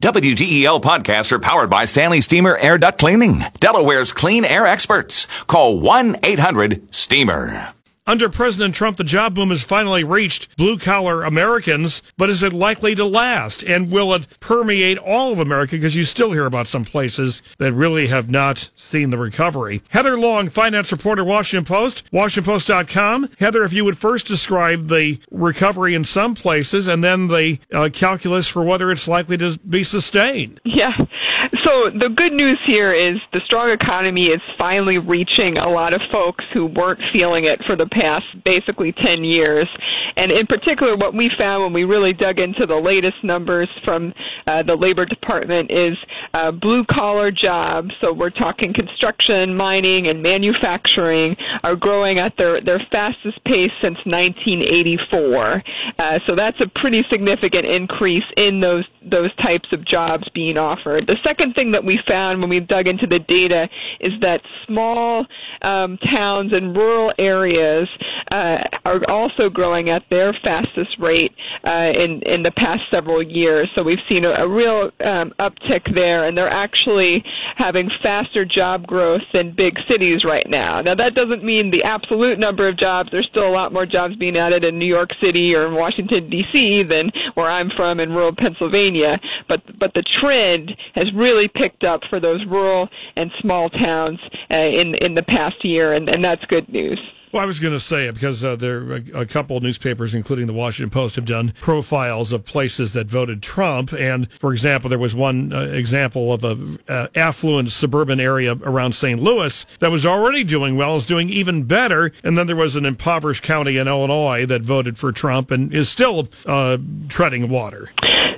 WDEL podcasts are powered by Stanley Steamer Air Duct Cleaning, Delaware's clean air experts. Call 1 800 STEAMER. Under President Trump, the job boom has finally reached blue collar Americans, but is it likely to last? And will it permeate all of America? Because you still hear about some places that really have not seen the recovery. Heather Long, finance reporter, Washington Post, WashingtonPost.com. Heather, if you would first describe the recovery in some places and then the uh, calculus for whether it's likely to be sustained. Yeah. So the good news here is the strong economy is finally reaching a lot of folks who weren't feeling it for the past basically 10 years. And in particular, what we found when we really dug into the latest numbers from uh, the Labor Department is uh, blue collar jobs. So we're talking construction, mining, and manufacturing are growing at their, their fastest pace since 1984. Uh, so that's a pretty significant increase in those those types of jobs being offered. The second thing that we found when we dug into the data is that small um, towns and rural areas uh, are also growing at their fastest rate uh, in in the past several years. So we've seen a, a real um, uptick there, and they're actually having faster job growth than big cities right now. Now that doesn't mean the absolute number of jobs. There's still a lot more jobs being added in New York City or in Washington D.C. than where I'm from in rural Pennsylvania. But but the trend has really picked up for those rural and small towns uh, in in the past year, and, and that's good news. Well, I was going to say it because uh, there are a, a couple of newspapers, including the Washington Post, have done profiles of places that voted Trump. And for example, there was one uh, example of a uh, affluent suburban area around St. Louis that was already doing well, is doing even better. And then there was an impoverished county in Illinois that voted for Trump and is still uh, treading water.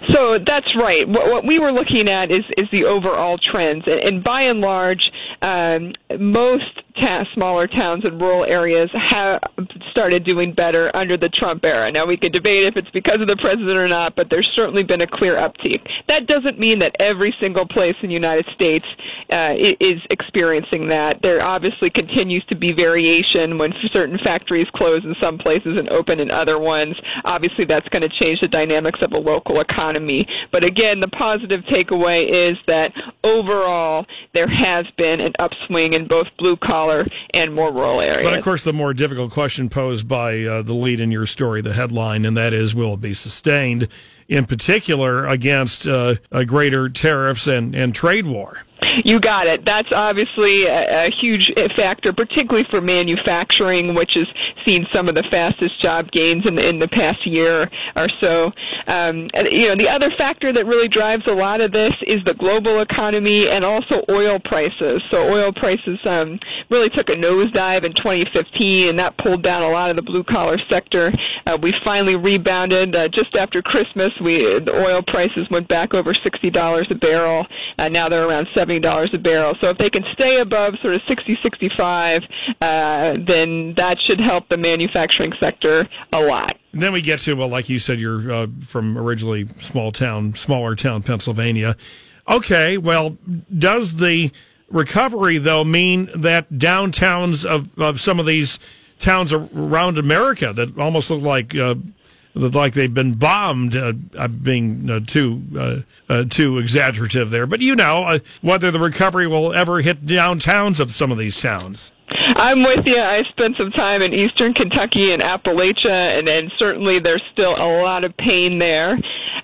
So that's right. What, what, we were looking at is is the overall trends, and, and by and large, um, most ta- smaller towns and rural areas have started doing better under the Trump era. Now we could debate if it's because of the president or not, but there's certainly been a clear uptick. That doesn't mean that every single place in the United States uh, is experiencing that. There obviously continues to be variation when certain factories close in some places and open in other ones. Obviously, that's going to change the dynamics of a local economy. But again, the positive takeaway is that overall there has been an upswing in both blue collar and more rural areas. But of course, the more difficult question posed by uh, the lead in your story, the headline, and that is, will it be sustained? In particular, against uh, greater tariffs and, and trade war. You got it. That's obviously a, a huge factor, particularly for manufacturing, which has seen some of the fastest job gains in, in the past year or so. Um, you know, the other factor that really drives a lot of this is the global economy and also oil prices. So oil prices um, really took a nosedive in 2015, and that pulled down a lot of the blue collar sector. Uh, we finally rebounded uh, just after Christmas. We the oil prices went back over sixty dollars a barrel. Uh, now they're around seventy dollars a barrel. So if they can stay above sort of sixty, sixty-five, uh, then that should help the manufacturing sector a lot. And then we get to well, like you said, you're uh, from originally small town, smaller town, Pennsylvania. Okay, well, does the recovery though mean that downtowns of, of some of these towns around America that almost look like uh, like they've been bombed. Uh, I'm being uh, too uh, uh, too exaggerative there, but you know uh, whether the recovery will ever hit downtowns of some of these towns. I'm with you. I spent some time in eastern Kentucky and Appalachia, and, and certainly there's still a lot of pain there.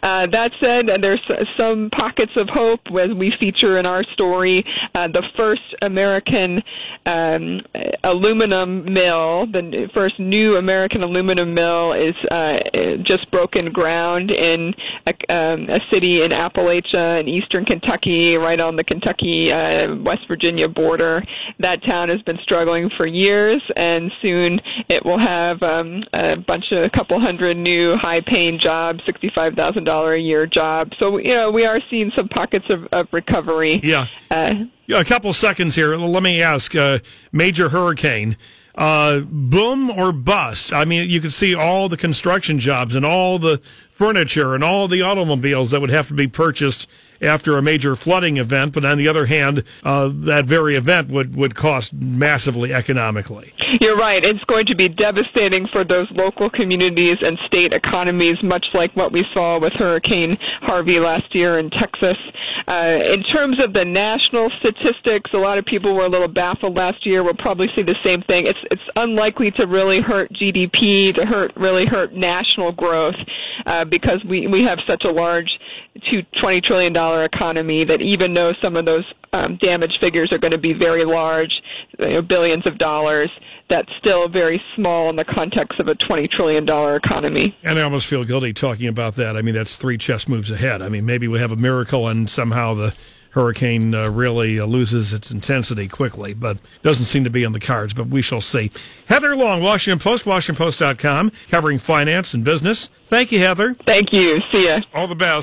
Uh, that said, there's some pockets of hope as we feature in our story uh, the first American um, aluminum mill, the first new American aluminum mill, is uh, just broken ground in a, um, a city in Appalachia in eastern Kentucky, right on the Kentucky uh, West Virginia border. That town has been struggling for years, and soon it will have um, a bunch of a couple hundred new high-paying jobs, sixty-five thousand dollar a year job. So you know we are seeing some pockets of, of recovery. Yeah. Uh, A couple seconds here. Let me ask: uh, major hurricane, uh, boom or bust? I mean, you can see all the construction jobs and all the furniture and all the automobiles that would have to be purchased after a major flooding event. But on the other hand, uh, that very event would, would cost massively economically. You're right. It's going to be devastating for those local communities and state economies, much like what we saw with Hurricane Harvey last year in Texas. Uh, in terms of the national statistics, a lot of people were a little baffled last year. We'll probably see the same thing. It's it's unlikely to really hurt GDP, to hurt really hurt national growth, uh, because we we have such a large to $20 trillion economy that even though some of those um, damage figures are going to be very large, you know, billions of dollars, that's still very small in the context of a $20 trillion economy. And I almost feel guilty talking about that. I mean, that's three chess moves ahead. I mean, maybe we have a miracle and somehow the hurricane uh, really uh, loses its intensity quickly, but doesn't seem to be on the cards, but we shall see. Heather Long, Washington Post, WashingtonPost.com, covering finance and business. Thank you, Heather. Thank you. See ya. All the best.